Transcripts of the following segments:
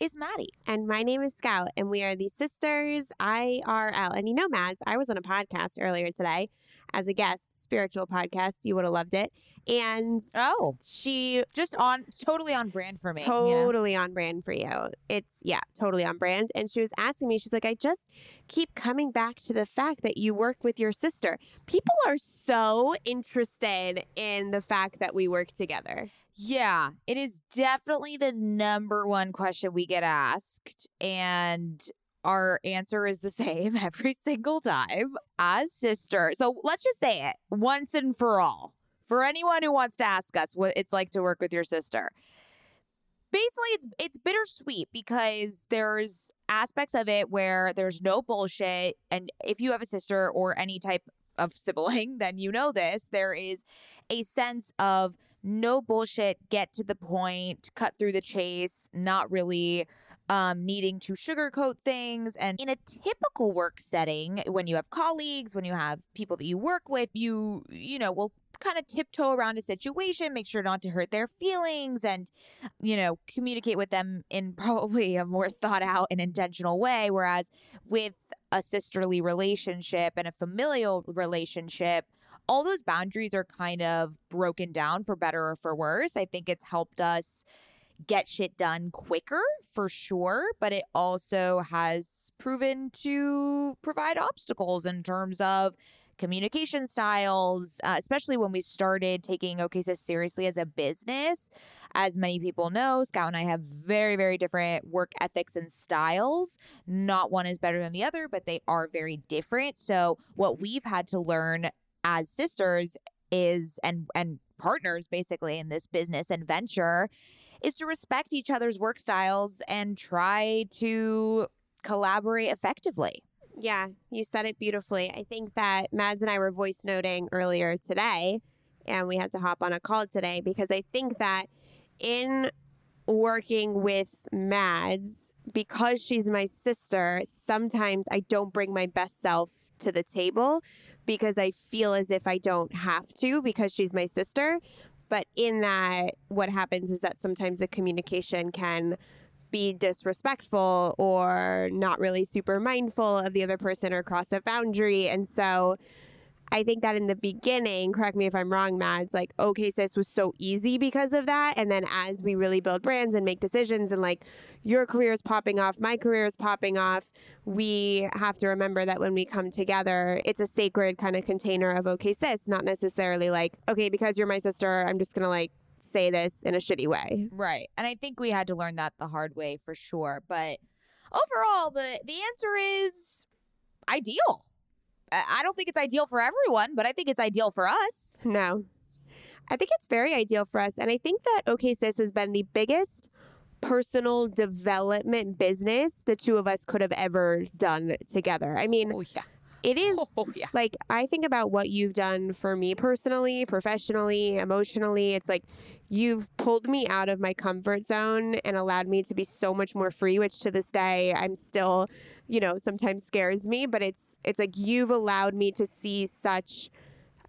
is Maddie. And my name is Scout, and we are the Sisters IRL. And you know, Mads, I was on a podcast earlier today as a guest, spiritual podcast. You would have loved it. And Oh, she just on totally on brand for me. you know? totally on brand for you. It's yeah, totally on brand. And she was asking me, she's like, I just keep coming back to the fact that you work with your sister. People are so interested in the fact that we work together. Yeah, it is definitely the number one question we get asked. And our answer is the same every single time as sister. So let's just say it once and for all. For anyone who wants to ask us what it's like to work with your sister. Basically, it's it's bittersweet because there's aspects of it where there's no bullshit. And if you have a sister or any type of sibling, then you know this. There is a sense of no bullshit, get to the point, cut through the chase, not really um, needing to sugarcoat things. And in a typical work setting, when you have colleagues, when you have people that you work with, you, you know, will kind of tiptoe around a situation, make sure not to hurt their feelings and, you know, communicate with them in probably a more thought out and intentional way. Whereas with a sisterly relationship and a familial relationship, all those boundaries are kind of broken down for better or for worse. I think it's helped us get shit done quicker for sure, but it also has proven to provide obstacles in terms of communication styles, uh, especially when we started taking OKSIS seriously as a business. As many people know, Scout and I have very, very different work ethics and styles. Not one is better than the other, but they are very different. So, what we've had to learn as sisters is and and partners basically in this business and venture is to respect each other's work styles and try to collaborate effectively. Yeah, you said it beautifully. I think that Mads and I were voice noting earlier today, and we had to hop on a call today because I think that in working with Mads, because she's my sister, sometimes I don't bring my best self to the table because I feel as if I don't have to because she's my sister. But in that, what happens is that sometimes the communication can be disrespectful or not really super mindful of the other person or cross a boundary. And so I think that in the beginning, correct me if I'm wrong, Mads, like OK Sis was so easy because of that. And then as we really build brands and make decisions and like your career is popping off, my career is popping off, we have to remember that when we come together, it's a sacred kind of container of OK Sis, not necessarily like, okay, because you're my sister, I'm just gonna like say this in a shitty way. Right. And I think we had to learn that the hard way for sure. But overall, the the answer is ideal. I don't think it's ideal for everyone, but I think it's ideal for us. No. I think it's very ideal for us. And I think that OK Sis has been the biggest personal development business the two of us could have ever done together. I mean, Oh yeah. it is Oh yeah. like I think about what you've done for me personally, professionally, emotionally. It's like you've pulled me out of my comfort zone and allowed me to be so much more free, which to this day I'm still, you know, sometimes scares me, but it's it's like you've allowed me to see such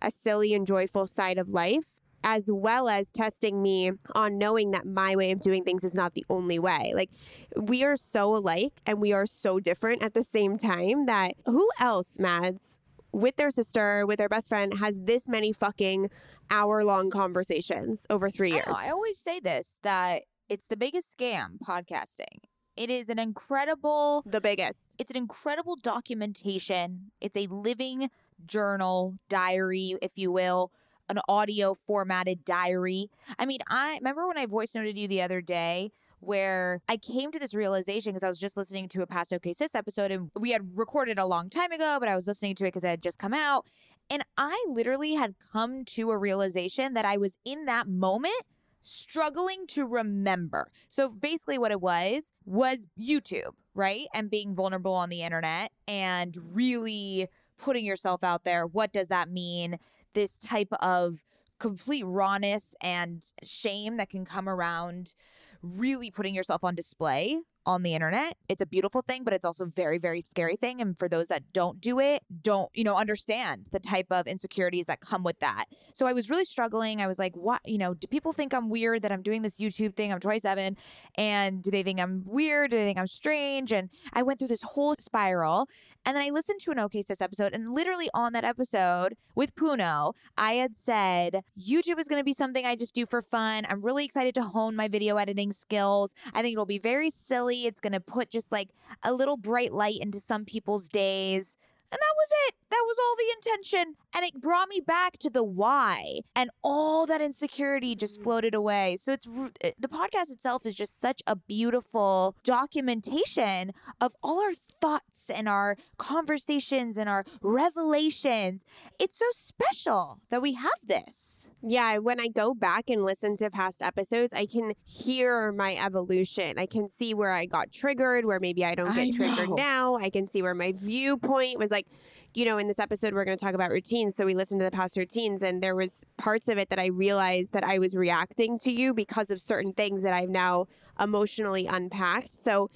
a silly and joyful side of life as well as testing me on knowing that my way of doing things is not the only way. Like we are so alike and we are so different at the same time that who else, Mads, with their sister, with their best friend, has this many fucking hour long conversations over three I, years? know, I always say this that it's the biggest scam podcasting. It is an incredible the biggest. it's an incredible documentation. It's a living journal, diary, if you will, an audio formatted diary. I mean, I remember when I voice noted you the other day where I came to this realization because I was just listening to a past OK Sis episode and we had recorded a long time ago, but I was listening to it because it had just come out. And I literally had come to a realization that I was in that moment struggling to remember. So basically, what it was was YouTube, right? And being vulnerable on the internet and really putting yourself out there. What does that mean? This type of complete rawness and shame that can come around really putting yourself on display on the internet. It's a beautiful thing, but it's also very, very scary thing. And for those that don't do it, don't, you know, understand the type of insecurities that come with that. So I was really struggling. I was like, what, you know, do people think I'm weird that I'm doing this YouTube thing? I'm 27. And do they think I'm weird? Do they think I'm strange? And I went through this whole spiral. And then I listened to an OK Sis episode, and literally on that episode with Puno, I had said, YouTube is going to be something I just do for fun. I'm really excited to hone my video editing skills. I think it'll be very silly. It's going to put just like a little bright light into some people's days. And that was it. That was all the intention. And it brought me back to the why. And all that insecurity just mm. floated away. So it's eh, the podcast itself is just such a beautiful documentation of all our thoughts and our conversations and our revelations. It's so special that we have this. Yeah, when I go back and listen to past episodes, I can hear my evolution. I can see where I got triggered, where maybe I don't get I triggered now. I can see where my viewpoint was like, you know, in this episode we're going to talk about routines. So we listened to the past routines and there was parts of it that I realized that I was reacting to you because of certain things that I've now emotionally unpacked. So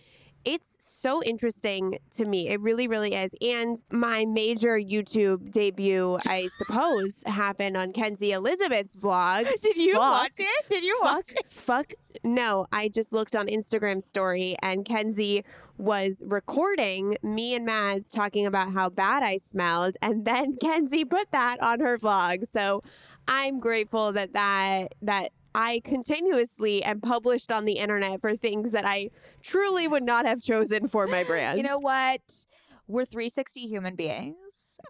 it's so interesting to me. It really, really is. And my major YouTube debut, I suppose, happened on Kenzie Elizabeth's vlog. Did you Fuck. watch it? Did you watch it? fuck. No, I just looked on Instagram story and Kenzie was recording me and Mads talking about how bad I smelled. And then Kenzie put that on her vlog. So I'm grateful that that, that I continuously am published on the internet for things that I truly would not have chosen for my brand. You know what? We're 360 human beings.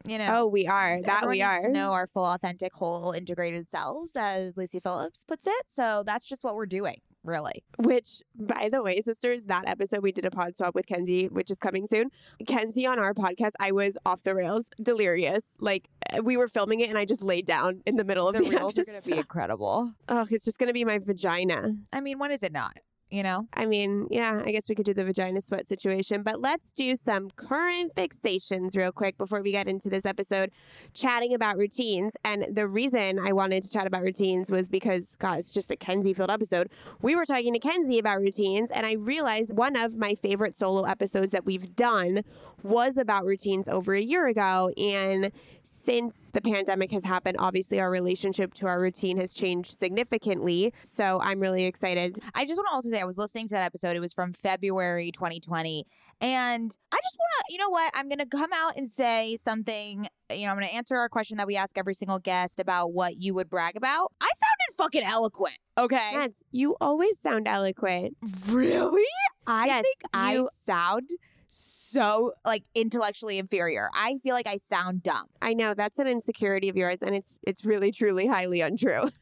You know. oh, we are. That we are. to know our full, authentic, whole, integrated selves, as Lacy Phillips puts it. So that's just what we're doing, really. Which, by the way, sisters, that episode we did a pod swap with Kenzie, which is coming soon. Kenzie on our podcast, I was off the rails, delirious. Like eh, we were filming it, and I just laid down in the middle of The the, reels are going to be incredible. Oh, it's just gonna be my vagina. I mean, when is it not? You know? I mean, yeah, I guess we could do the vagina sweat situation, but let's do some current fixations real quick before we get into this episode, chatting about routines. And the reason I wanted to chat about routines was because, God, it's just a Kenzie filled episode. We were talking to Kenzie about routines, and I realized one of my favorite solo episodes that we've done was about routines over a year ago. And since the pandemic has happened, obviously our relationship to our routine has changed significantly. So I'm really excited I just want to also say I was listening to that episode. It was from February 2020. And I just want to, you know what? I'm going to come out and say something. You know, I'm going to answer our question that we ask every single guest about what you would brag about. I sounded fucking eloquent. Okay. You always sound eloquent. Really? I Yes, think I you- sound so like intellectually inferior. I feel like I sound dumb. I know that's an insecurity of yours, and it's it's really truly highly untrue.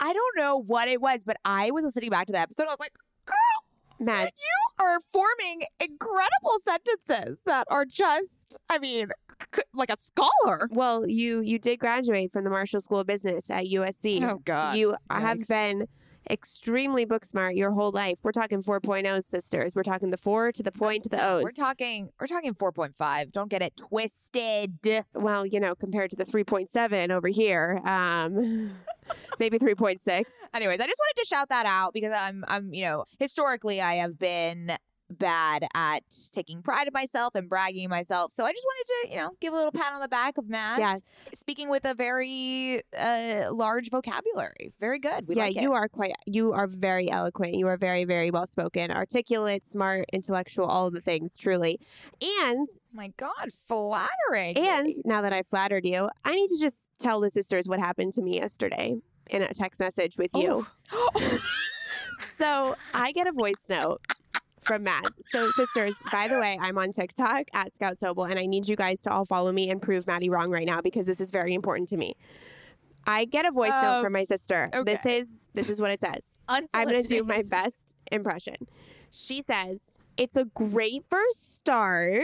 I don't know what it was, but I was listening back to the episode. I was like, girl, Mads, you are forming incredible sentences that are just, I mean, c- like a scholar. well, you you did graduate from the Marshall School of Business at USC. Oh God. You have been extremely book smart your whole life. We're talking 4.0 sisters. We're talking the four to the point to the O's. We're talking, we're talking 4.5. Don't get it twisted. well, you know, compared to the 3.7 over here, um, maybe 3.6. Anyways, I just wanted to shout that out because I'm, I'm, you know, historically I have been bad at taking pride in myself and bragging myself. So I just wanted to, you know, give a little pat on the back of Matt. Yes. Speaking with a very uh, large vocabulary. Very good. We yeah, like it. you are quite. You are very eloquent. You are very, very well spoken, articulate, smart, intellectual, all of the things, truly. And My God, flattering. and now that I flattered you, I need to just tell the sisters what happened to me yesterday in a text message with you. Oh. So I get a voice note from Mads. So sisters, by the way, I'm on TikTok at Scout Sobel, and I need you guys to all follow me and prove Maddie wrong right now because this is very important to me. I get a voice note Um, from my sister. This is this is what it says. I'm going to do my best impression. She says, It's a great first start,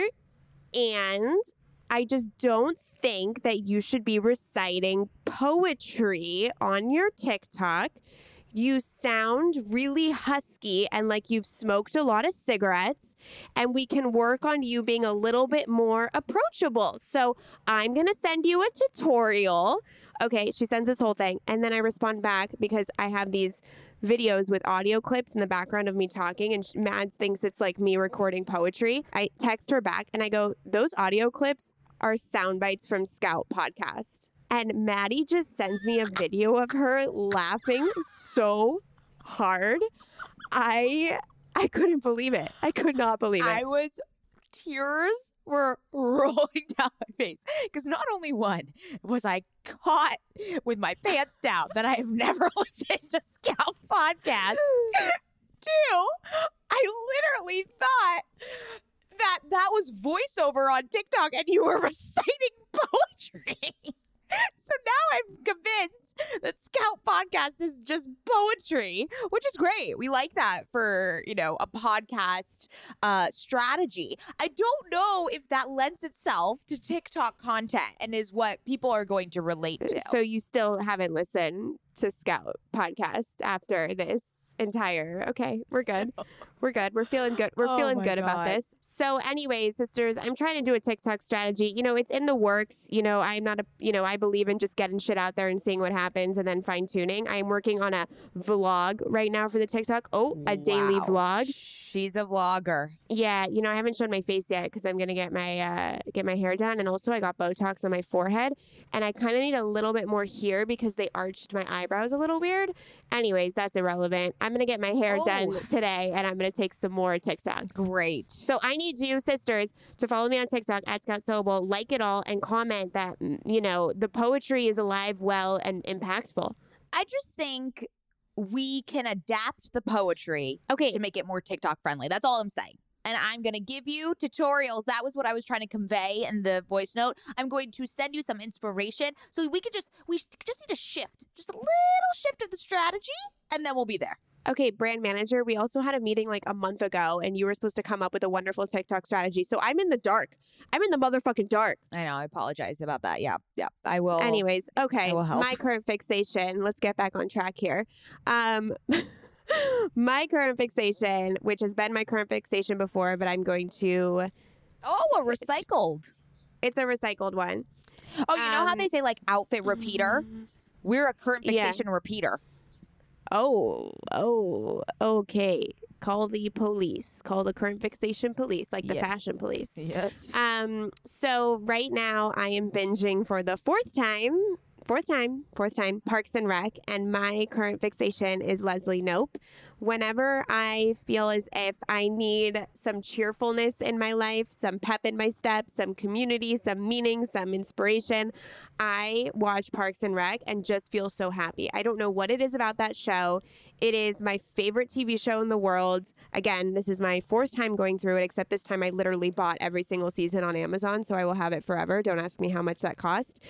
and I just don't think that you should be reciting poetry on your TikTok. You sound really husky and like you've smoked a lot of cigarettes, and we can work on you being a little bit more approachable. So I'm going to send you a tutorial. Okay, she sends this whole thing. And then I respond back because I have these videos with audio clips in the background of me talking, and Mads thinks it's like me recording poetry. I text her back and I go, Those audio clips are sound bites from Scout podcast. And Maddie just sends me a video of her laughing so hard. I I couldn't believe it. I could not believe it. I was tears were rolling down my face because not only one was I caught with my pants down that I have never listened to Scout podcast. Two, I literally thought that that was voiceover on TikTok and you were reciting poetry. So now I'm convinced that Scout podcast is just poetry, which is great. We like that for, you know, a podcast uh strategy. I don't know if that lends itself to TikTok content and is what people are going to relate to. So you still haven't listened to Scout podcast after this entire okay we're good we're good. We're feeling good. We're Oh feeling good about this. So anyways sisters i'm trying to do a tiktok strategy. You know it's in the works. You know i'm not a you know i believe in just getting shit out there and seeing what happens and then fine tuning. I'm working on a vlog right now for the tiktok. Oh a daily vlog. She's a vlogger. yeah, you know, I haven't shown my face yet because I'm gonna get my uh, get my hair done, and also I got Botox on my forehead, and I kind of need a little bit more here because they arched my eyebrows a little weird. Anyways, that's irrelevant. I'm gonna get my hair done Oh. today, and I'm gonna take some more TikToks. Great. So I need you, sisters, to follow me on TikTok at Scout Sobel, like it all, and comment that mm, you know the poetry is alive, well, and impactful. I just think we can adapt the poetry Okay, to make it more TikTok friendly. That's all I'm saying. And I'm going to give you tutorials. That was what I was trying to convey in the voice note. I'm going to send you some inspiration so we could just we just need a shift, just a little shift of the strategy, and then we'll be there. Okay, brand manager, we also had a meeting like a month ago and you were supposed to come up with a wonderful TikTok strategy. So I'm in the dark. I'm in the motherfucking dark. I know. I apologize about that. Yeah, yeah. I will. Anyways, okay. I will help. My current fixation, let's get back on track here. Um my current fixation, which has been my current fixation before, but I'm going to Oh, a recycled. it's a recycled one. Oh, you know how Um, they say like outfit repeater? We're a current Yeah. fixation repeater. Oh, oh, okay. Call the police. Call the current fixation police, like the Yes. fashion police. Yes. Um, so right now I am binging for the fourth time, fourth time, fourth time, Parks and Rec, and my current fixation is Leslie Knope. Whenever I feel as if I need some cheerfulness in my life, some pep in my steps, some community, some meaning, some inspiration, I watch Parks and Rec and just feel so happy. I don't know what it is about that show. It is my favorite TV show in the world. Again, this is my fourth time going through it, except this time I literally bought every single season on Amazon, so I will have it forever. Don't ask me how much that cost.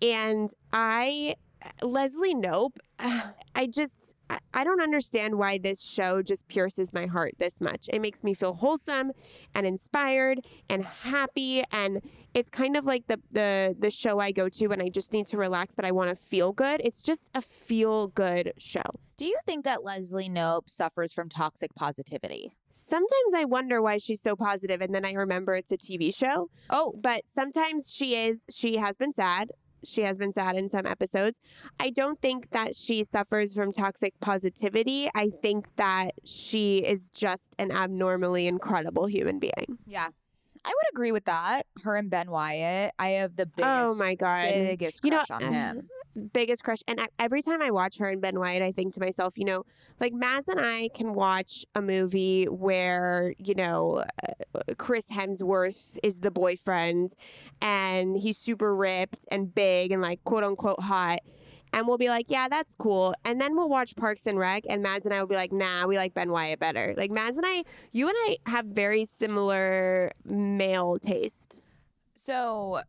And I, Leslie Knope, I just, I- don't understand why this show just pierces my heart this much. It makes me feel wholesome and inspired and happy and it's kind of like the the the show I go to when I just need to relax but I want to feel good. It's just a feel good show. Do you think that Leslie Knope suffers from toxic positivity? Sometimes I wonder why she's so positive and then I remember it's a TV show. Oh, But sometimes she is she has been sad. She has been sad in some episodes. I don't think that she suffers from toxic positivity. I think that she is just an abnormally incredible human being. yeah. I would agree with that. Her and Ben Wyatt. I have the oh biggest, oh my god. biggest You know, crush on uh, him. Biggest crush. And I, every time I watch her and Ben Wyatt, I think to myself, you know, like Mads and I can watch a movie where, you know, uh, Chris Hemsworth is the boyfriend and he's super ripped and big and like quote unquote hot. And we'll be like, yeah, that's cool. And then we'll watch Parks and Rec, and Mads and I will be like, nah, we like Ben Wyatt better. Like, Mads and I, you and I have very similar male taste. So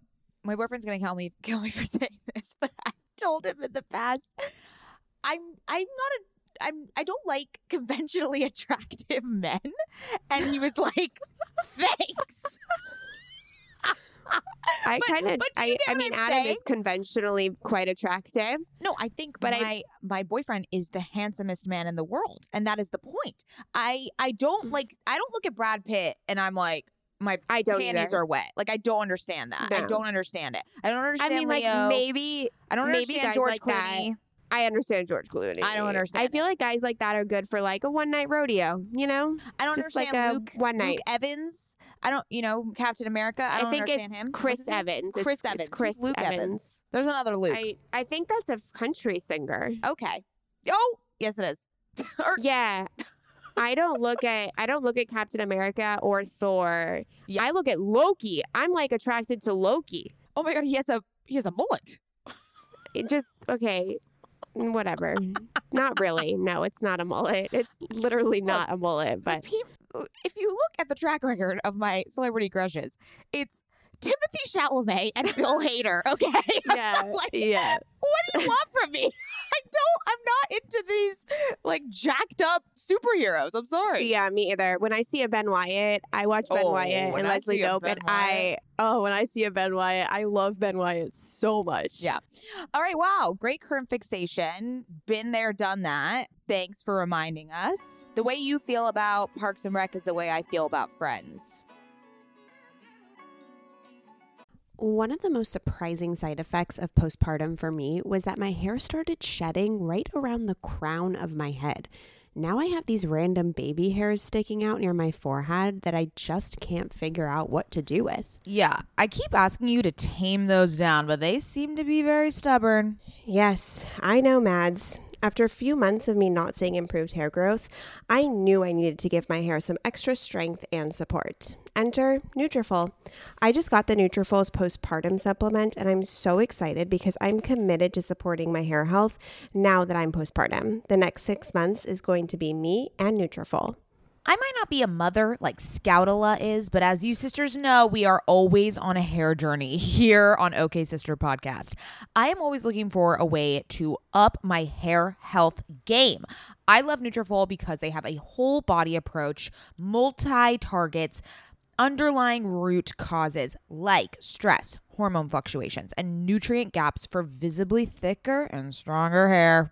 my boyfriend's gonna kill me kill me for saying this, but I've told him in the past. I'm I'm not a I'm I don't like conventionally attractive men. And he was like, Thanks. I kind of, but I, I mean, Adam saying? is conventionally quite attractive. No, I think But my I- my boyfriend is the handsomest man in the world, and that is the point. I I don't Mm. like I don't look at Brad Pitt and I'm like my I don't panties either. are wet. Like I don't understand that. I don't understand it. I don't understand. I mean, like maybe I don't maybe understand guys George like that I understand George Clooney. I don't understand. I feel like guys like that are good for like a one night rodeo. You know, I don't just like understand a Luke, one Luke night. Evans. I don't, you know, Captain America. I, I, don't think understand it's him. Chris? Evans. Chris it's, Evans. It's Chris Luke Evans? Evans. There's another Luke. I I think that's a country singer. okay. Oh, yes, it is. or, Yeah. I don't look at I don't look at Captain America or Thor. Yeah. I look at Loki. I'm like attracted to Loki. oh my god, he has a he has a mullet. It just okay, whatever. not really. No, it's not a mullet. It's literally not a mullet, but if you look at the track record of my celebrity crushes, it's Timothée Chalamet and Bill Hader. Okay, yeah, So, like, yeah. what do you want from me? I don't. I'm not into these like jacked up superheroes. I'm sorry. Yeah, me either. When I see a Ben Wyatt, I watch Ben Oh, Wyatt and I Leslie Knope, and I oh, when I see a Ben Wyatt, I love Ben Wyatt so much. Yeah. All right. Wow. Great current fixation. Been there, done that. Thanks for reminding us. The way you feel about Parks and Rec is the way I feel about Friends. One of the most surprising side effects of postpartum for me was that my hair started shedding right around the crown of my head. Now I have these random baby hairs sticking out near my forehead that I just can't figure out what to do with. Yeah. I keep asking you to tame those down, but they seem to be very stubborn. Yes, I know, Mads. After a few months of me not seeing improved hair growth, I knew I needed to give my hair some extra strength and support. Enter Nutrafol. I just got the Nutrafol's postpartum supplement and I'm so excited because I'm committed to supporting my hair health now that I'm postpartum. The next 6 months is going to be me and Nutrafol. I might not be a mother like Scoutala is, but as you sisters know, we are always on a hair journey here on OK Sister Podcast. I am always looking for a way to up my hair health game. I love Nutrafol because they have a whole body approach, multi targets, underlying root causes like stress, hormone fluctuations, and nutrient gaps for visibly thicker and stronger hair.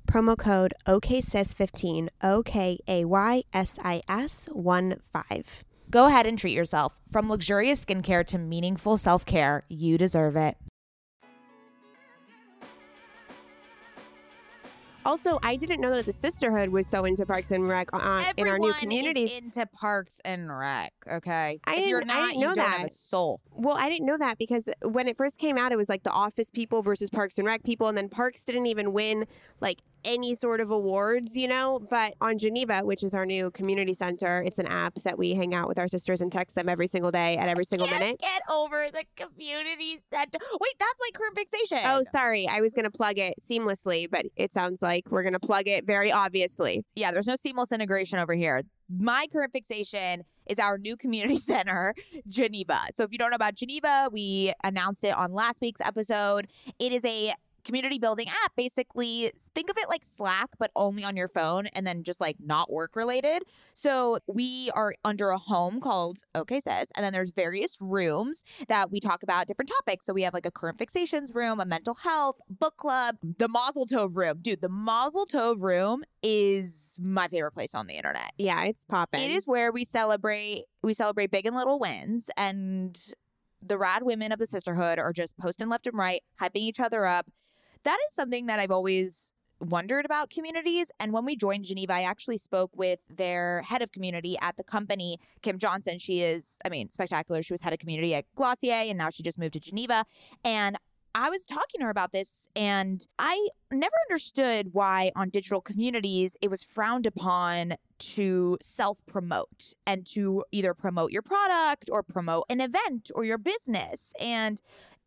promo code OKSIS15, O K A Y S I S 1 5. Go ahead and treat yourself. From luxurious skincare to meaningful self care, you deserve it. Also, I didn't know that the sisterhood was so into Parks and Rec uh, in our new communities. Is into Parks and Rec. Okay, I if you're didn't- I didn't you know don't have a that. soul. Well, I didn't know that because when it first came out, it was like the Office people versus Parks and Rec people, and then Parks didn't even win like any sort of awards, you know. But on Geneva, which is our new community center, it's an app that we hang out with our sisters and text them every single day at every single Can't minute. Get over the community center. Wait, that's my current fixation. Oh, sorry. I was going to plug it seamlessly, but it sounds like we're going to plug it very obviously. yeah, there's no seamless integration over here. My current fixation is our new community center, Geneva. So if you don't know about Geneva, we announced it on last week's episode. It is a community building app. Basically, think of it like Slack, but only on your phone and then just like not work related. So we are under a home called OK Sis, and then there's various rooms that we talk about different topics. So we have like a current fixations room, a mental health, book club, the Mazel Tov room. Dude, the Mazel Tov room is my favorite place on the internet. Yeah, it's popping. It is where we celebrate we celebrate big and little wins and the rad women of the sisterhood are just posting left and right, hyping each other up. That is something that I've always wondered about communities. And when we joined Geneva, I actually spoke with their head of community at the company, Kim Johnson. She is, I mean, spectacular. She was head of community at Glossier and now she just moved to Geneva. And I was talking to her about this, and I never understood why on digital communities it was frowned upon to self promote and to either promote your product or promote an event or your business. And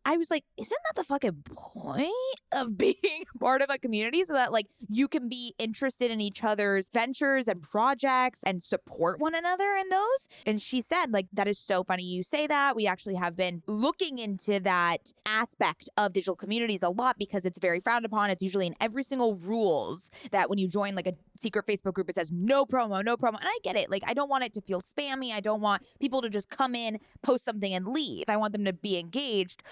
I was like, isn't that the fucking point of being part of a community so that like you can be interested in each other's ventures and projects and support one another in those? And she said, like, that is so funny you say that. We actually have been looking into that aspect of digital communities a lot because it's very frowned upon. It's usually in every single rules that when you join like a secret Facebook group, it says no promo, no promo. And I get it. Like, I don't want it to feel spammy. I don't want people to just come in, post something, and leave. I want them to be engaged.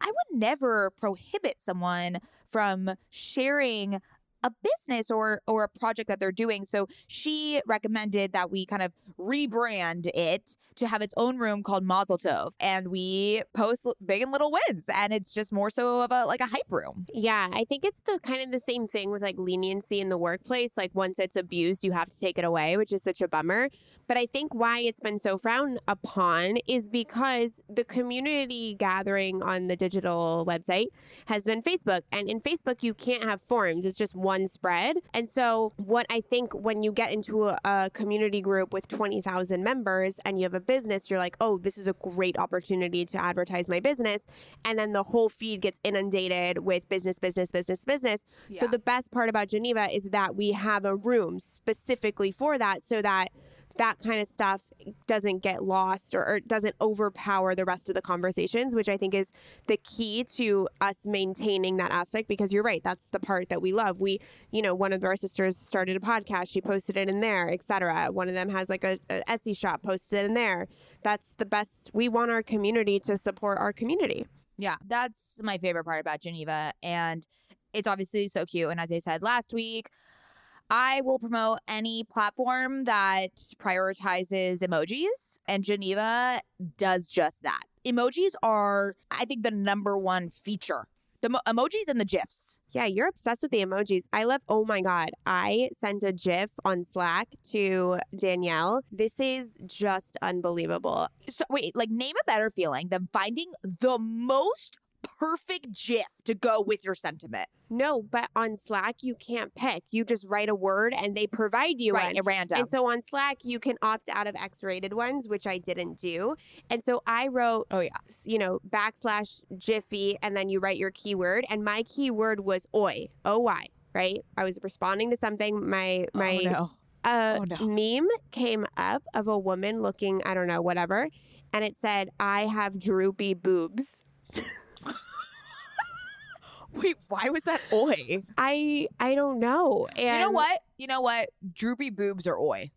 I would never prohibit someone from sharing a business or or a project that they're doing. So she recommended that we kind of rebrand it to have its own room called Mazel Tov, and we post big and little wins, and it's just more so of a like a hype room. Yeah, I think it's the kind of the same thing with like leniency in the workplace. Like once it's abused, you have to take it away, which is such a bummer. But I think why it's been so frowned upon is because the community gathering on the digital website has been Facebook. And in Facebook, you can't have forums, it's just one spread. And so, what I think when you get into a, a community group with 20,000 members and you have a business, you're like, oh, this is a great opportunity to advertise my business. And then the whole feed gets inundated with business, business, business, business. So the best part about Geneva is that we have a room specifically for that so that that kind of stuff doesn't get lost or, or doesn't overpower the rest of the conversations, which I think is the key to us maintaining that aspect because you're right, that's the part that we love. We, you know, one of our sisters started a podcast, she posted it in there, etc. One of them has like a, a Etsy shop posted in there. That's the best. We want our community to support our community. Yeah, that's my favorite part about Geneva. And it's obviously so cute. And as I said last week, I will promote any platform that prioritizes emojis, and Geneva does just that. Emojis are, I think, the number one feature. The mo- emojis and the GIFs. Yeah, you're obsessed with the emojis. I love, oh my God. I sent a GIF on Slack to Danielle. This is just unbelievable. So, wait, like, name a better feeling than finding the most perfect GIF to go with your sentiment. No, but on Slack, you can't pick. You just write a word and they provide you right, one. at random. And so on Slack, you can opt out of X rated ones, which I didn't do. And so I wrote, oh, yeah. you know, backslash Giphy, and then you write your keyword. And my keyword was oi, O Y, right? I was responding to something. My, oh, my, oh, no. a Oh, no. meme came up of a woman looking, I don't know, whatever. And it said, I have droopy boobs. Wait, why was that oi? I I don't know. And you know what? You know what? Droopy boobs are oi.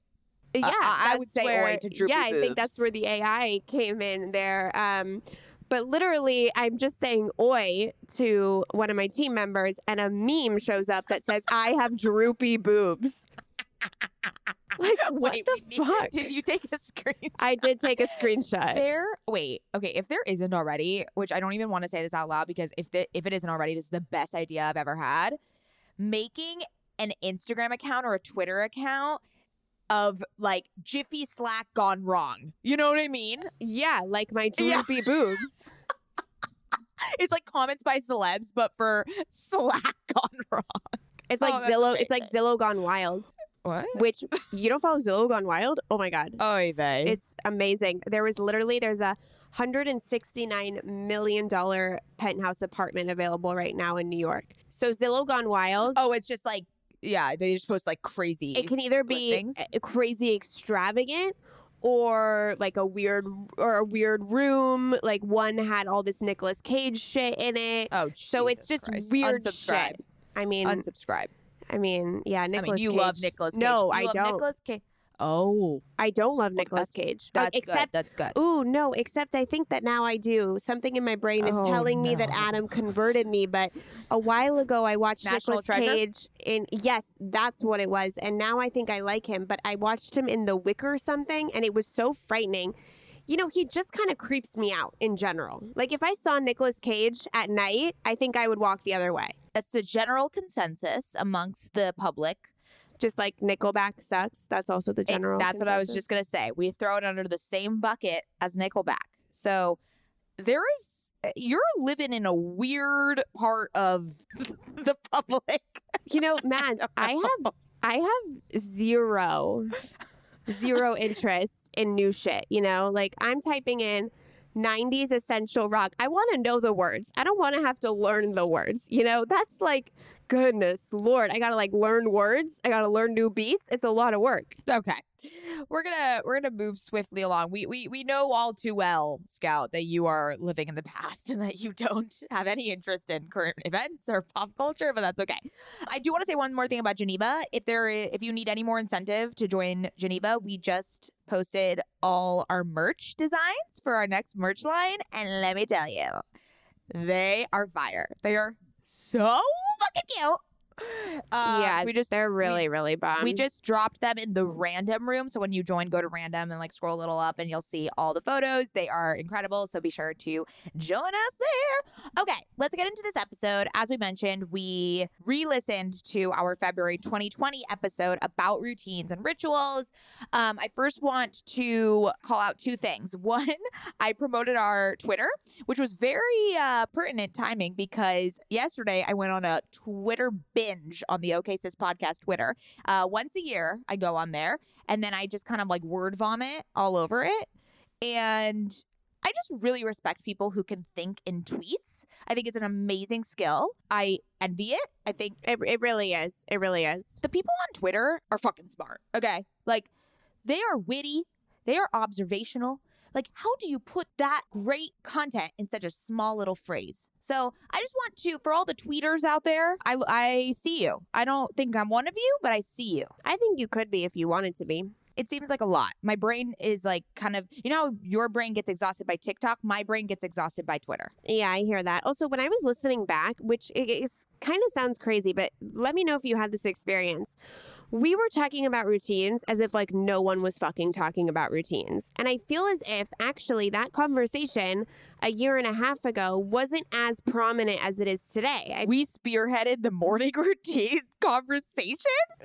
Yeah, I- I would say where, oi to droopy Yeah, I think that's where the AI came in there. Um, but literally, I'm just saying oi to one of my team members, and a meme shows up that says, "I have droopy boobs." Like what Wait, the fuck? Did you take a screenshot? I did take a screenshot. There, wait, okay. If there isn't already, which I don't even want to say this out loud because if the, if it isn't already, this is the best idea I've ever had. Making an Instagram account or a Twitter account of like Giphy Slack gone wrong. You know what I mean? Yeah, like my Yeah. droopy boobs. It's like comments by celebs, but for Slack gone wrong. It's Oh, like Zillow. It's like. Zillow gone wild. What? Which you don't follow Zillow gone wild? Oh my god. Oh, they. It's amazing. There was literally there's a hundred and sixty nine million dollar penthouse apartment available right now in New York. So Zillow Gone Wild. oh, it's just like yeah, they just post like crazy. it can either be crazy extravagant or like a weird or a weird room. Like one had all this Nicolas Cage shit in it. oh, so it's just Christ. weird Unsubscribe. shit. I mean, Unsubscribe. I mean, yeah, Nicolas. I mean, you Cage. love Nicolas Cage. No, You I love don't. Nicolas Cage. Oh, I don't love Nicolas that's- Cage. that's Like, except good. That's good. Ooh, no, except I think that now I do. Something in my brain is Oh, telling me that. Adam converted me, but a while ago I watched National Nicolas Treasure? Cage in yes, that's what it was. And now I think I like him, but I watched him in The Wicker or something and it was so frightening. You know, he just kind of creeps me out in general. Like if I saw Nicolas Cage at night, I think I would walk the other way. That's the general consensus amongst the public. Just like Nickelback sucks. That's also the It- general. that's what I was just gonna say. We throw it under the same bucket as Nickelback. So there is eh, you're living in a weird part of the public. You know, Mads, I have I have zero zero interest in new shit, you know? Like I'm typing in 90s essential rock. I want to know the words. I don't want to have to learn the words. You know, that's like goodness lord. I got to like learn words. I got to learn new beats. It's a lot of work. Okay. We're gonna we're gonna move swiftly along. We we we know all too well, Scout, that you are living in the past and that you don't have any interest in current events or pop culture, but that's okay. I do want to say one more thing about Geneva. If there if you need any more incentive to join Geneva, we just posted all our merch designs for our next merch line, and let me tell you, they are fire. They are so fucking cute. Uh, yeah, so we just they're we- really, really bummed. we just dropped them in the random room. So when you join, go to random and like scroll a little up and you'll see all the photos. They are incredible. So be sure to join us there. Okay, let's get into this episode. As we mentioned, we re listened to our February 2020 episode about routines and rituals. Um, I first want to call out two things. One, I promoted our Twitter, which was very uh, pertinent timing because yesterday I went on a Twitter binge on the OK Sis podcast Twitter. Uh, once a year, I go on there and then I just kind of like word vomit all over it. And I just really respect people who can think in tweets. I think it's an amazing skill. I envy it. I think It, it really is. It really is. the people on Twitter are fucking smart. Okay. Like they are witty, they are observational. Like, how do you put that great content in such a small little phrase? So, I just want to, for all the tweeters out there, I, I see you. I don't think I'm one of you, but I see you. I think you could be if you wanted to be. It seems like a lot. My brain is like kind of, you know, your brain gets exhausted by TikTok. My brain gets exhausted by Twitter. Yeah, I hear that. Also, when I was listening back, which is kind of sounds crazy, but let me know if you had this experience. We were talking about routines as if like no one was fucking talking about routines. And I feel as if actually that conversation a year and a half ago wasn't as prominent as it is today. I, We spearheaded the morning routine conversation.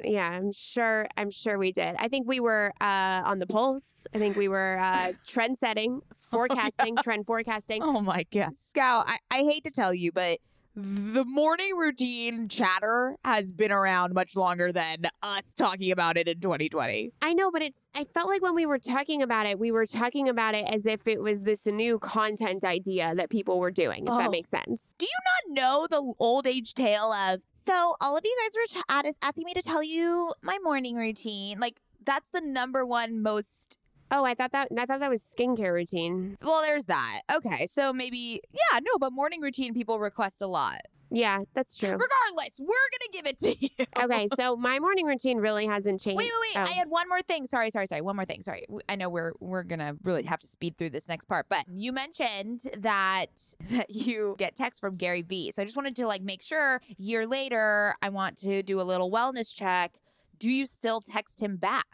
yeah, I'm sure I'm sure we did. I think we were uh, on the pulse. I think we were uh, trend setting, forecasting, trend forecasting. Oh my god. Scout, I, I hate to tell you, but the morning routine chatter has been around much longer than us talking about it in 2020. I know, but it's I felt like when we were talking about it, we were talking about it as if it was this new content idea that people were doing, if Oh. that makes sense. Do you not know the old age tale of so all of you guys were ch- asking me to tell you my morning routine. Like that's the number one most Oh, I thought that I thought that was skincare routine. well, there's that. Okay, so maybe yeah, no, but morning routine people request a lot. Yeah, that's true. Regardless, we're gonna give it to you. okay, so my morning routine really hasn't changed. Wait, wait, wait! I Oh. had one more thing. Sorry, sorry, sorry. One more thing. Sorry. I know we're we're gonna really have to speed through this next part, but you mentioned that that you get texts from Gary Vee. So I just wanted to like make sure. Year later, I want to do a little wellness check. Do you still text him back?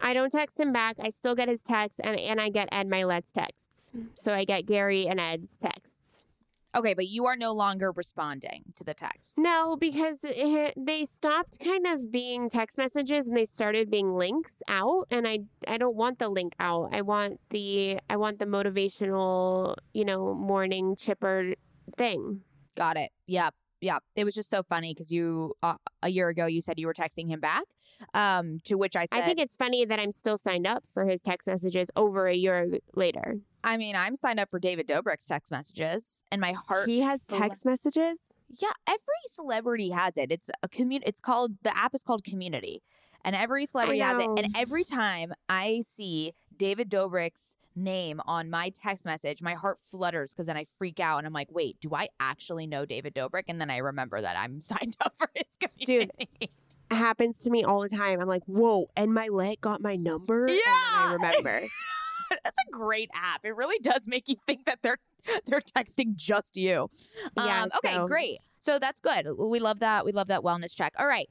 I don't text him back. I still get his texts and, and I get Ed Mylett's texts. Mm. So I get Gary and Ed's texts. Okay, but you are no longer responding to the text. No, because it, they stopped kind of being text messages and they started being links out and I I don't want the link out. I want the I want the motivational, you know, morning chipper thing. Got it. Yep. Yep. It was just so funny because you uh, a year ago you said you were texting him back. Um, to which I said, I think it's funny that I'm still signed up for his text messages over a year later. I mean, I'm signed up for David Dobrik's text messages, and my heart. He has text messages? Yeah, every celebrity has it. It's a community. It's called the app is called Community, and every celebrity has it. And every time I see David Dobrik's name on my text message, my heart flutters because then I freak out and I'm like, wait, do I actually know David Dobrik? And then I remember that I'm signed up for his community. It happens to me all the time. I'm like, whoa, and my leg got my number. And then I Yeah. remember. That's a great app. It really does make you think that they're they're texting just you. Yeah, Um, okay, so- great. So that's good. We love that. We love that wellness check. All right.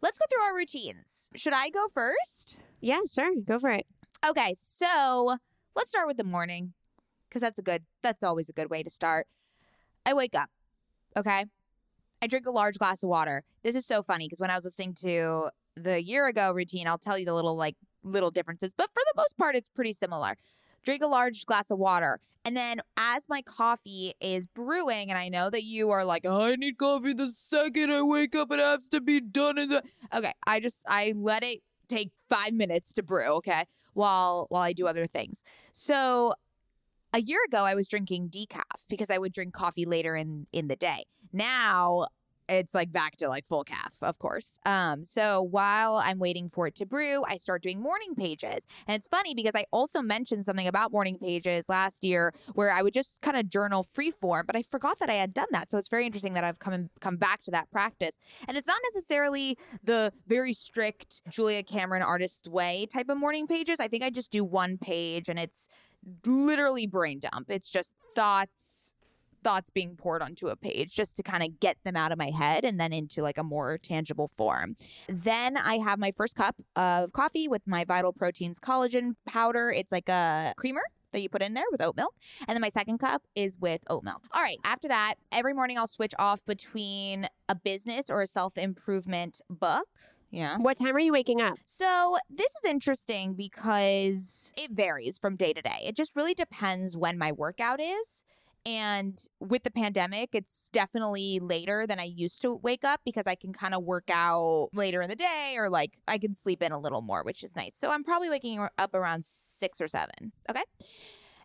Let's go through our routines. Should I go first? yeah, sure. Go for it. Okay, so let's start with the morning because that's a good that's always a good way to start. I wake up. Okay? I drink a large glass of water. This is so funny because when I was listening to the year ago routine, I'll tell you the little like little differences, but for the most part it's pretty similar. Drink a large glass of water. And then as my coffee is brewing, and I know that you are like, I need coffee the second I wake up, it has to be done in the Okay, I just I let it take five minutes to brew, okay? While while I do other things. So a year ago I was drinking decaf because I would drink coffee later in in the day. Now it's like back to like full calf, of course. Um, so while I'm waiting for it to brew, I start doing morning pages. And it's funny because I also mentioned something about morning pages last year where I would just kind of journal free form, but I forgot that I had done that. So it's very interesting that I've come come back to that practice. And it's not necessarily the very strict Julia Cameron artist way type of morning pages. I think I just do one page and it's literally brain dump. It's just thoughts, thoughts being poured onto a page just to kind of get them out of my head and then into like a more tangible form. Then I have my first cup of coffee with my Vital Proteins collagen powder. It's like a creamer that you put in there with oat milk. And then my second cup is with oat milk. All right. After that, every morning I'll switch off between a business or a self improvement book. Yeah. What time are you waking up? So, this is interesting because it varies from day to day. It just really depends when my workout is. And with the pandemic, it's definitely later than I used to wake up because I can kind of work out later in the day or like I can sleep in a little more, which is nice. So I'm probably waking up around six or seven. Okay.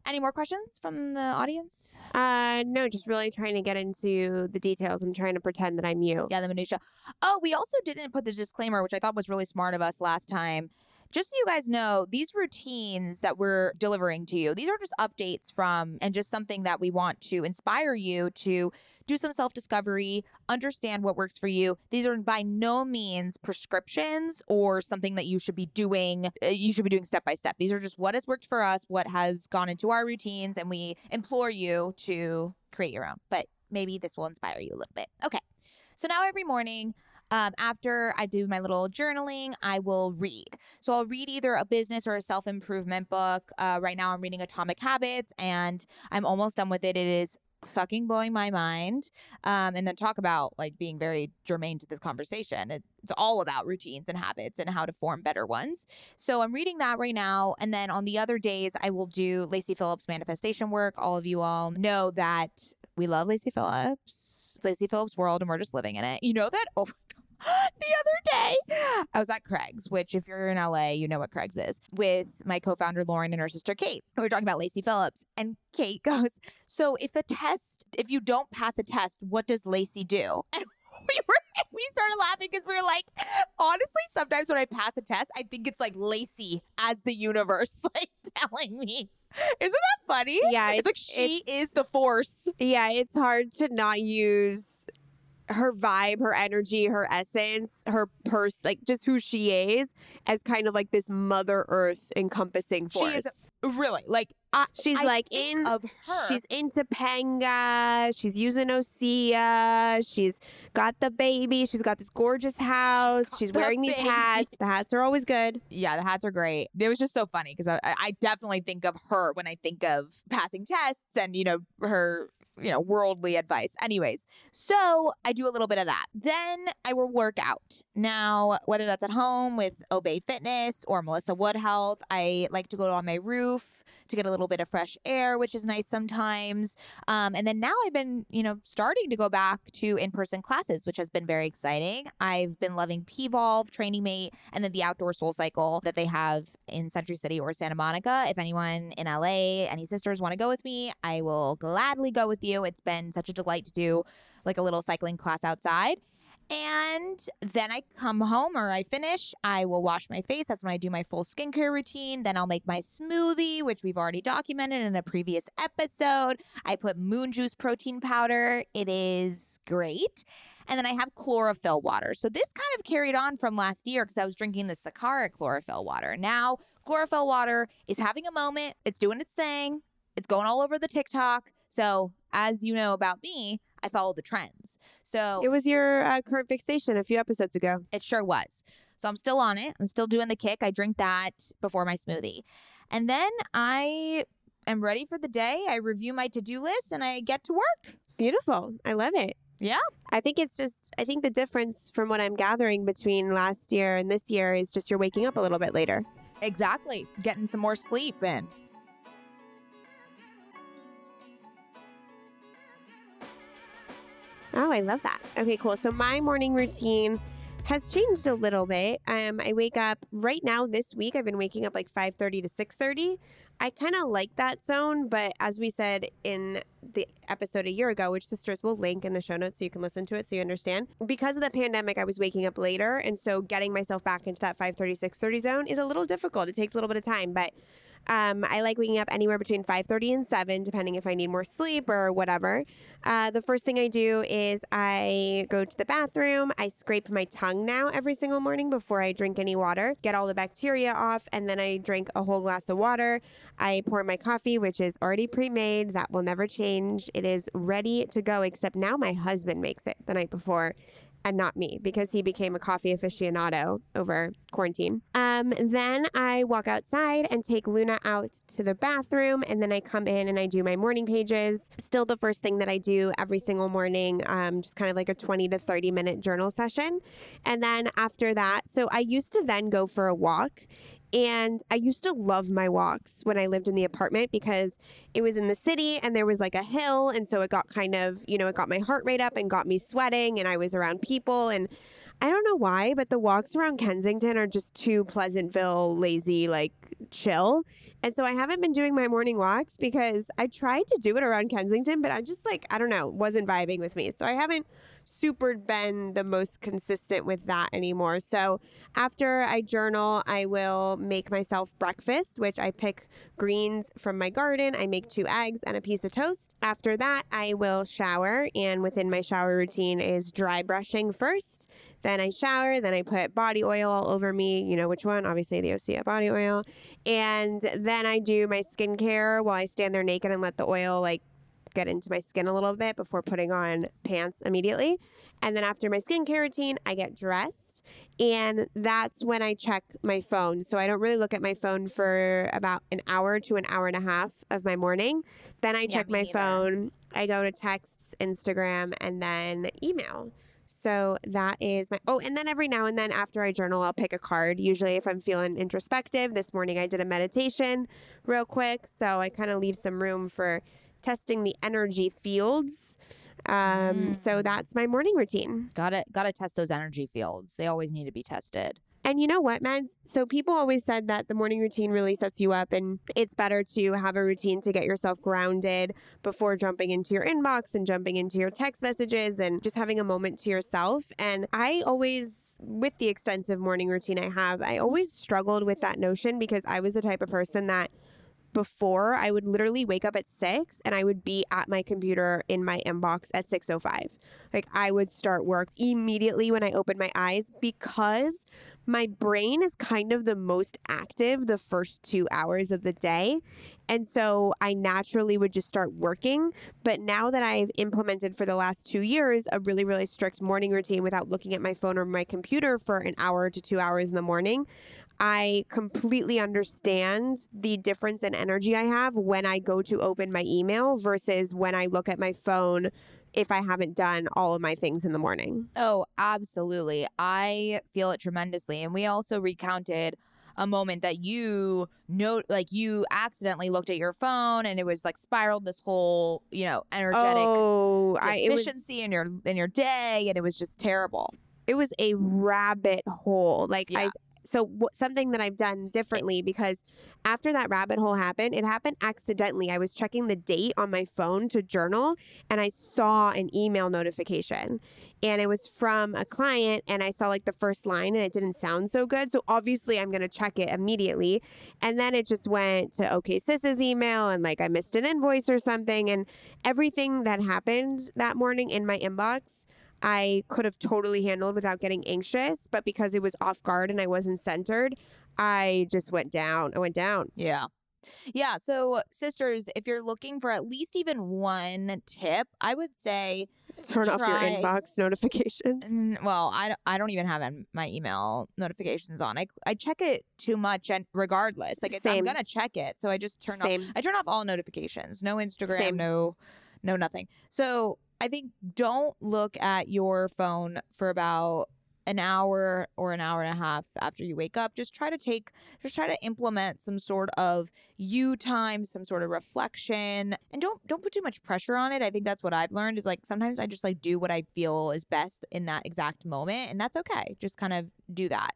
Any more questions from the audience? Uh, no, just really trying to get into the details. I'm trying to pretend that I'm you. Yeah, the minutia. Oh, we also didn't put the disclaimer, which I thought was really smart of us last time. Just so you guys know, these routines that we're delivering to you, these are just updates from and just something that we want to inspire you to do some self discovery, understand what works for you. These are by no means prescriptions or something that you should be doing. uh, You should be doing step by step. These are just what has worked for us, what has gone into our routines, and we implore you to create your own. But maybe this will inspire you a little bit. Okay. So now every morning, um, after I do my little journaling, I will read. So I'll read either a business or a self improvement book. Uh, right now, I'm reading Atomic Habits and I'm almost done with it. It is fucking blowing my mind. Um, and then talk about like being very germane to this conversation. It, it's all about routines and habits and how to form better ones. So I'm reading that right now. And then on the other days, I will do Lacy Phillips manifestation work. All of you all know that we love Lacy Phillips. It's Lacy Phillips world and we're just living in it. You know that? Oh the other day I was at Craig's, which if you're in LA, you know what Craig's is, with my co-founder Lauren and her sister Kate. We were talking about Lacy Phillips, and Kate goes, "So if a test, if you don't pass a test, what does Lacy do?" And we were we started laughing because we were like, honestly, sometimes when I pass a test, I think it's like Lacy as the universe, like telling me. Isn't that funny? Yeah, It's, like she is the force. Yeah, it's hard to not use her vibe, her energy, her essence, her purse, like just who she is, as kind of like this Mother Earth encompassing force. She is Really, like I, She's I like in. of her. She's in Topanga. She's using Osea. She's got the baby. She's got this gorgeous house. She's, the wearing these baby. hats. The hats are always good. yeah, the hats are great. It was just so funny because I I definitely think of her when I think of passing tests and you know her you know worldly advice. Anyways, so I do a little bit of that. Then I will work out. Now, whether that's at home with Obé Fitness or Melissa Wood Health, I like to go on my roof to get a little bit of fresh air, which is nice sometimes. Um, and then now I've been, you know, starting to go back to in person classes, which has been very exciting. I've been loving P-Volve, Training Mate, and then the Outdoor Soul Cycle that they have in Century City or Santa Monica. If anyone in LA, any sisters want to go with me, I will gladly go with you. It's been such a delight to do like a little cycling class outside. And then I come home or I finish. I will wash my face. That's when I do my full skincare routine. Then I'll make my smoothie, which we've already documented in a previous episode. I put moon juice protein powder. It is great. And then I have chlorophyll water. So this kind of carried on from last year because I was drinking the Sakara chlorophyll water. Now, chlorophyll water is having a moment. It's doing its thing. It's going all over the TikTok. So, as you know about me, I follow the trends. So, It was your uh, current fixation a few episodes ago. it sure was. So I'm still on it. I'm still doing the kick. I drink that before my smoothie. And then I am ready for the day. I review my to do list and I get to work. Beautiful. I love it. Yeah. I think it's just, I think the difference from what I'm gathering between last year and this year is just you're waking up a little bit later. Exactly. Getting some more sleep in. Oh, I love that. Okay, cool. So my morning routine has changed a little bit. Um, I wake up right now this week. I've been waking up like 5:30 to 6:30. I kind of like that zone, but as we said in the episode a year ago, which sisters will link in the show notes so you can listen to it so you understand. Because of the pandemic, I was waking up later, and so getting myself back into that 5:30 6:30 zone is a little difficult. It takes a little bit of time, but Um, I like waking up anywhere between 5:30 and 7, depending if I need more sleep or whatever. Uh, the first thing I do is I go to the bathroom. I scrape my tongue now every single morning before I drink any water, get all the bacteria off, and then I drink a whole glass of water. I pour my coffee, which is already pre-made. That will never change. It is ready to go. Except now my husband makes it the night before and not me because he became a coffee aficionado over quarantine. Um, then I walk outside and take Luna out to the bathroom, and then I come in and I do my morning pages. Still, the first thing that I do every single morning, um, just kind of like a 20 to 30 minute journal session. And then after that, so I used to then go for a walk. And I used to love my walks when I lived in the apartment because it was in the city and there was like a hill. And so it got kind of, you know, it got my heart rate up and got me sweating. And I was around people. And I don't know why, but the walks around Kensington are just too Pleasantville, lazy, like chill. And so I haven't been doing my morning walks because I tried to do it around Kensington, but I just like, I don't know, wasn't vibing with me. So I haven't super been the most consistent with that anymore. So after I journal, I will make myself breakfast, which I pick greens from my garden. I make two eggs and a piece of toast. After that, I will shower, and within my shower routine is dry brushing first. Then I shower, then I put body oil all over me. You know which one? Obviously, the Osea body oil. And then I do my skincare while I stand there naked and let the oil like get into my skin a little bit before putting on pants immediately. And then after my skincare routine, I get dressed. And that's when I check my phone. So I don't really look at my phone for about an hour to an hour and a half of my morning. Then I Yeah, check my phone. I go to texts, Instagram, and then email. So that is my oh, and then every now and then after I journal, I'll pick a card. Usually, if I'm feeling introspective, this morning I did a meditation real quick. So I kind of leave some room for testing the energy fields. Um, So Mm. that's my morning routine. Gotta gotta test those energy fields. They always need to be tested. And you know what, Meds? So people always said that the morning routine really sets you up, and it's better to have a routine to get yourself grounded before jumping into your inbox and jumping into your text messages and just having a moment to yourself. And I always, with the extensive morning routine I have, I always struggled with that notion because I was the type of person that before I would literally wake up at six and I would be at my computer in my inbox at 6.05. Like I would start work immediately when I opened my eyes because my brain is kind of the most active the first two hours of the day. And so I naturally would just start working. But now that I've implemented for the last two years a really, really strict morning routine without looking at my phone or my computer for an hour to two hours in the morning, I completely understand the difference in energy I have when I go to open my email versus when I look at my phone if I haven't done all of my things in the morning. Oh, absolutely. I feel it tremendously. And we also recounted a moment that you note like you accidentally looked at your phone and it was like spiraled this whole, you know, energetic Oh, I, it was deficiency in your in your day and it was just terrible. it was a rabbit hole. Like I Yeah. So w- something that I've done differently because after that rabbit hole happened, it happened accidentally. I was checking the date on my phone to journal and I saw an email notification. And it was from a client and I saw like the first line and it didn't sound so good. So obviously I'm going to check it immediately. And then it just went to OK Sis's email and like I missed an invoice or something and everything that happened that morning in my inbox I could have totally handled without getting anxious, but because it was off guard and I wasn't centered, I just went down. I went down. Yeah. Yeah. So, sisters, if you're looking for at least even one tip, I would say, Turn off your inbox notifications. well, I, don't- I don't even have my email notifications on. I, I check it too much and regardless. Like, it's, I'm going to check it. So I just turn off Same. I turn off all notifications. No Instagram, Same. no no nothing. So I think don't look at your phone for about an hour or an hour and a half after you wake up. Just try to take just try to implement some sort of you time, some sort of reflection. And don't don't put too much pressure on it. I think that's what I've learned is like sometimes I just like do what I feel is best in that exact moment and that's okay. Just kind of do that.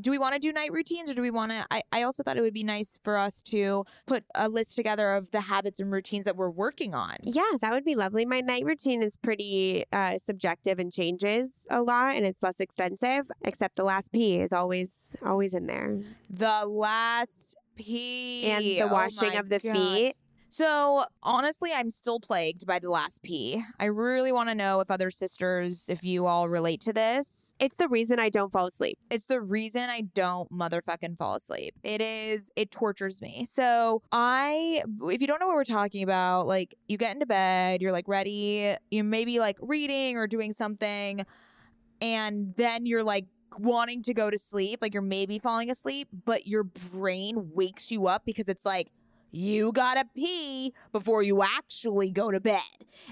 Do we want to do night routines or do we want to I, I also thought it would be nice for us to put a list together of the habits and routines that we're working on. Yeah, that would be lovely. My night routine is pretty uh, subjective and changes a lot, and it's less extensive. Except the last P is always always in there. The last pee and the Oh washing my of the God. feet. So honestly, I'm still plagued by the last pee. I really want to know if other sisters, if you all relate to this. It's the reason I don't fall asleep. It's the reason I don't motherfucking fall asleep. It is, it tortures me. So I, if you don't know what we're talking about, like you get into bed, you're like ready, you maybe like reading or doing something, and then you're like wanting to go to sleep, like you're maybe falling asleep, but your brain wakes you up because it's like, you gotta pee before you actually go to bed.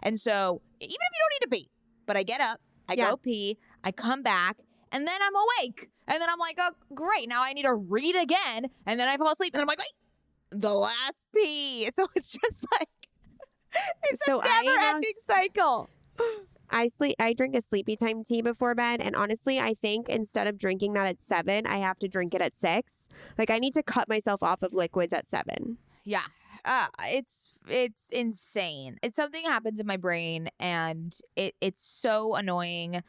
And so, even if you don't need to pee, but I get up, I Yeah. go pee, I come back, and then I'm awake. And then I'm like, oh, great. Now I need to read again. And then I fall asleep. And I'm like, wait, the last pee. So it's just like, it's So a I um, never ending cycle. I sleep. I drink a sleepy time tea before bed, and honestly, I think instead of drinking that at seven, I have to drink it at six. Like I need to cut myself off of liquids at seven. Yeah. Uh, it's it's insane. It's something happens in my brain and it it's so annoying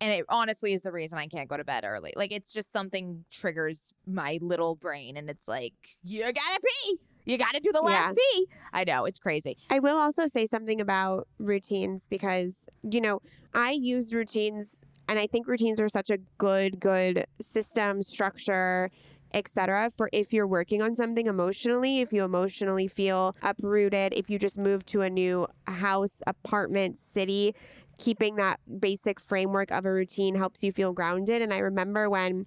and it honestly is the reason I can't go to bed early. Like it's just something triggers my little brain and it's like you gotta pee. You gotta do the last pee. I know it's crazy. I will also say something about routines because, you know, I use routines and I think routines are such a good, good system, structure, etc. for if you're working on something emotionally, if you emotionally feel uprooted, if you just move to a new house, apartment, city, keeping that basic framework of a routine helps you feel grounded. And I remember when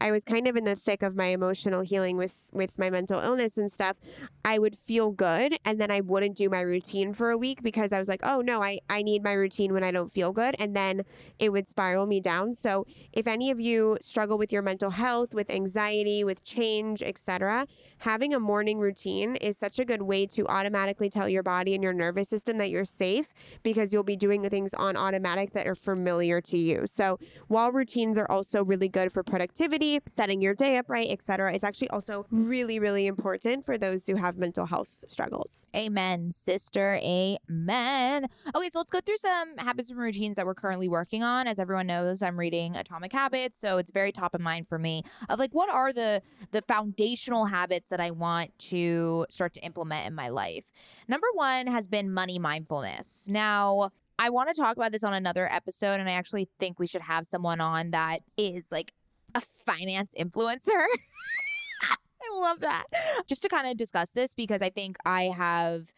I was kind of in the thick of my emotional healing with with my mental illness and stuff, I would feel good and then I wouldn't do my routine for a week because I was like, "Oh no, I I need my routine when I don't feel good." And then it would spiral me down. So, if any of you struggle with your mental health, with anxiety, with change, etc., having a morning routine is such a good way to automatically tell your body and your nervous system that you're safe because you'll be doing the things on automatic that are familiar to you. So, while routines are also really good for productivity, setting your day up right, etc., it's actually also really, really important for those who have mental health struggles. Amen, sister. Amen. Okay, so let's go through some habits and routines that we're currently working on. As everyone knows, I'm reading Atomic Habits, so it's very top of mind for me. Of like, what are the the foundational habits that I want to start to implement in my life? Number one has been money mindfulness. Now. I want to talk about this on another episode, and I actually think we should have someone on that is like a finance influencer. I love that. Just to kind of discuss this because I think I have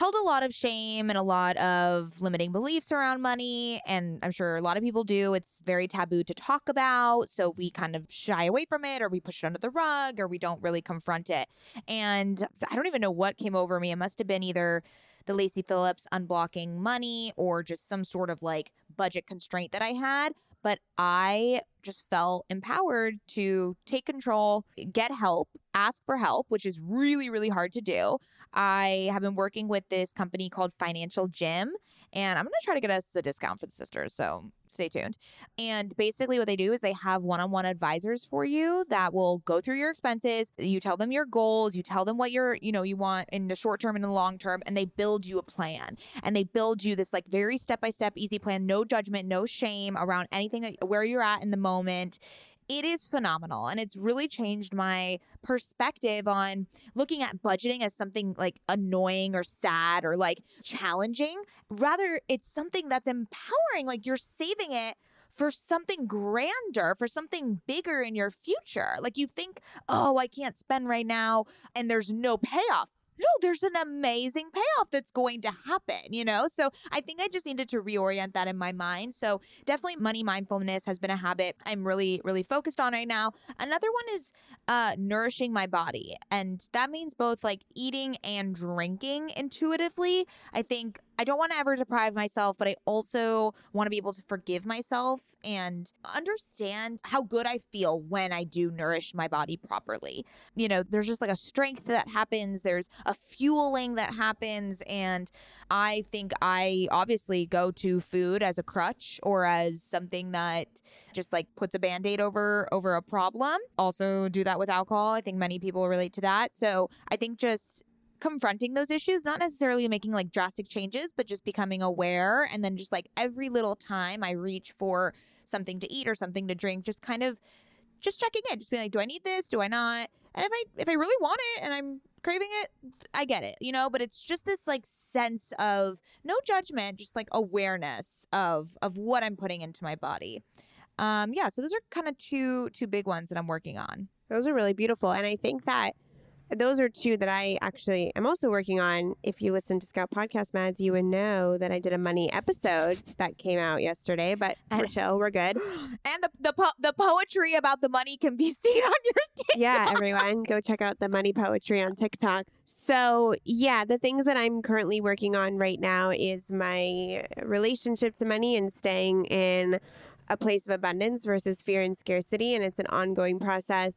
held a lot of shame and a lot of limiting beliefs around money. And I'm sure a lot of people do. It's very taboo to talk about. So we kind of shy away from it or we push it under the rug or we don't really confront it. And I don't even know what came over me. It must have been either the Lacy Phillips unblocking money or just some sort of like budget constraint that I had. But I just felt empowered to take control, get help, ask for help, which is really, really hard to do. I have been working with this company called Financial Gym, and I'm going to try to get us a discount for the sisters. So stay tuned. And basically, what they do is they have one on one advisors for you that will go through your expenses. You tell them your goals, you tell them what you're, you know, you want in the short term and the long term, and they build you a plan. And they build you this like very step by step, easy plan, no judgment, no shame around anything that, where you're at in the moment it is phenomenal and it's really changed my perspective on looking at budgeting as something like annoying or sad or like challenging rather it's something that's empowering like you're saving it for something grander, for something bigger in your future. Like you think, oh, I can't spend right now and there's no payoff. No, there's an amazing payoff that's going to happen, you know? So I think I just needed to reorient that in my mind. So definitely money mindfulness has been a habit I'm really, really focused on right now. Another one is uh, nourishing my body. And that means both like eating and drinking intuitively. I think I don't want to ever deprive myself, but I also want to be able to forgive myself and understand how good I feel when I do nourish my body properly. You know, there's just like a strength that happens, there's a fueling that happens. And I think I obviously go to food as a crutch or as something that just like puts a band-aid over over a problem. Also do that with alcohol. I think many people relate to that. So I think just confronting those issues, not necessarily making like drastic changes, but just becoming aware. And then just like every little time I reach for something to eat or something to drink, just kind of just checking in, just being like, do I need this? Do I not? And if I if I really want it and I'm craving it, I get it, you know. But it's just this like sense of no judgment, just like awareness of of what I'm putting into my body. Um, yeah, so those are kind of two two big ones that I'm working on. Those are really beautiful. And I think that those are two that I actually am also working on. If you listen to Scout Podcast Mads, you would know that I did a money episode that came out yesterday, but we're chill, we're good. And the the, po- the poetry about the money can be seen on your TikTok. Yeah, everyone, go check out the money poetry on TikTok. So, yeah, the things that I'm currently working on right now is my relationship to money and staying in a place of abundance versus fear and scarcity. And it's an ongoing process,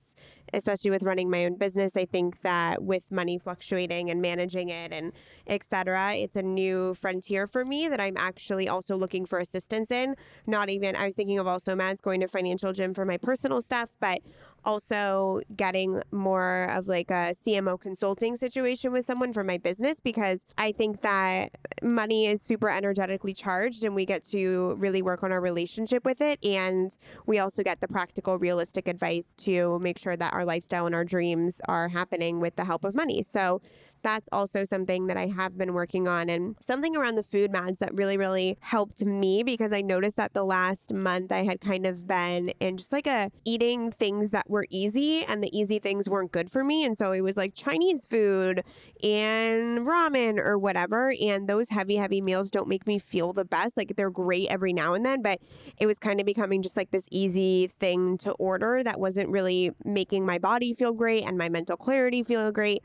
especially with running my own business. I think that with money fluctuating and managing it and et cetera, it's a new frontier for me that I'm actually also looking for assistance in. Not even, I was thinking of also Mads going to financial gym for my personal stuff, but also getting more of like a CMO consulting situation with someone for my business because I think that money is super energetically charged and we get to really work on our relationship with it. And we also get the practical, realistic advice to make sure that our lifestyle and our dreams are happening with the help of money. So that's also something that I have been working on and something around the food mads that really, really helped me because I noticed that the last month I had kind of been in just like a eating things that were easy and the easy things weren't good for me. And so it was like Chinese food and ramen or whatever. And those heavy, heavy meals don't make me feel the best. Like they're great every now and then, but it was kind of becoming just like this easy thing to order that wasn't really making my body feel great and my mental clarity feel great.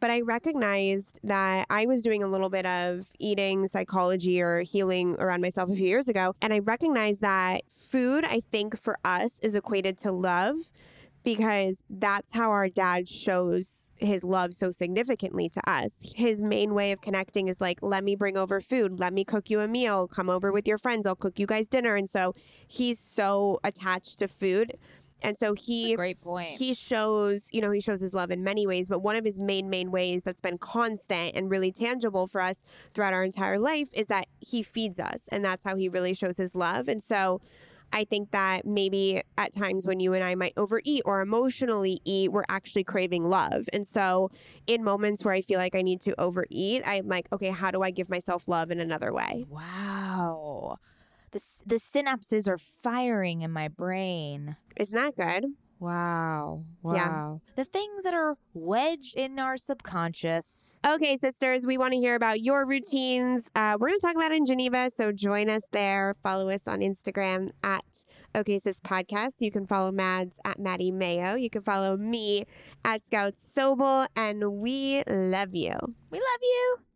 But I recognized that I was doing a little bit of eating psychology or healing around myself a few years ago. And I recognized that food, I think for us, is equated to love because that's how our dad shows his love so significantly to us. His main way of connecting is like, let me bring over food, let me cook you a meal, come over with your friends, I'll cook you guys dinner. And so he's so attached to food and so he great point. He shows, you know, he shows his love in many ways, but one of his main main ways that's been constant and really tangible for us throughout our entire life is that he feeds us, and that's how he really shows his love. And so I think that maybe at times when you and I might overeat or emotionally eat, we're actually craving love. And so, in moments where I feel like I need to overeat, I'm like, okay, how do I give myself love in another way? Wow the the synapses are firing in my brain. Isn't that good? Wow. Wow. Yeah. The things that are wedged in our subconscious. Okay, sisters, we want to hear about your routines. Uh, we're going to talk about it in Geneva, so join us there. Follow us on Instagram at OK Sis Podcast. You can follow Mads at Maddie Mayo. You can follow me at Scout Sobel, and we love you. We love you.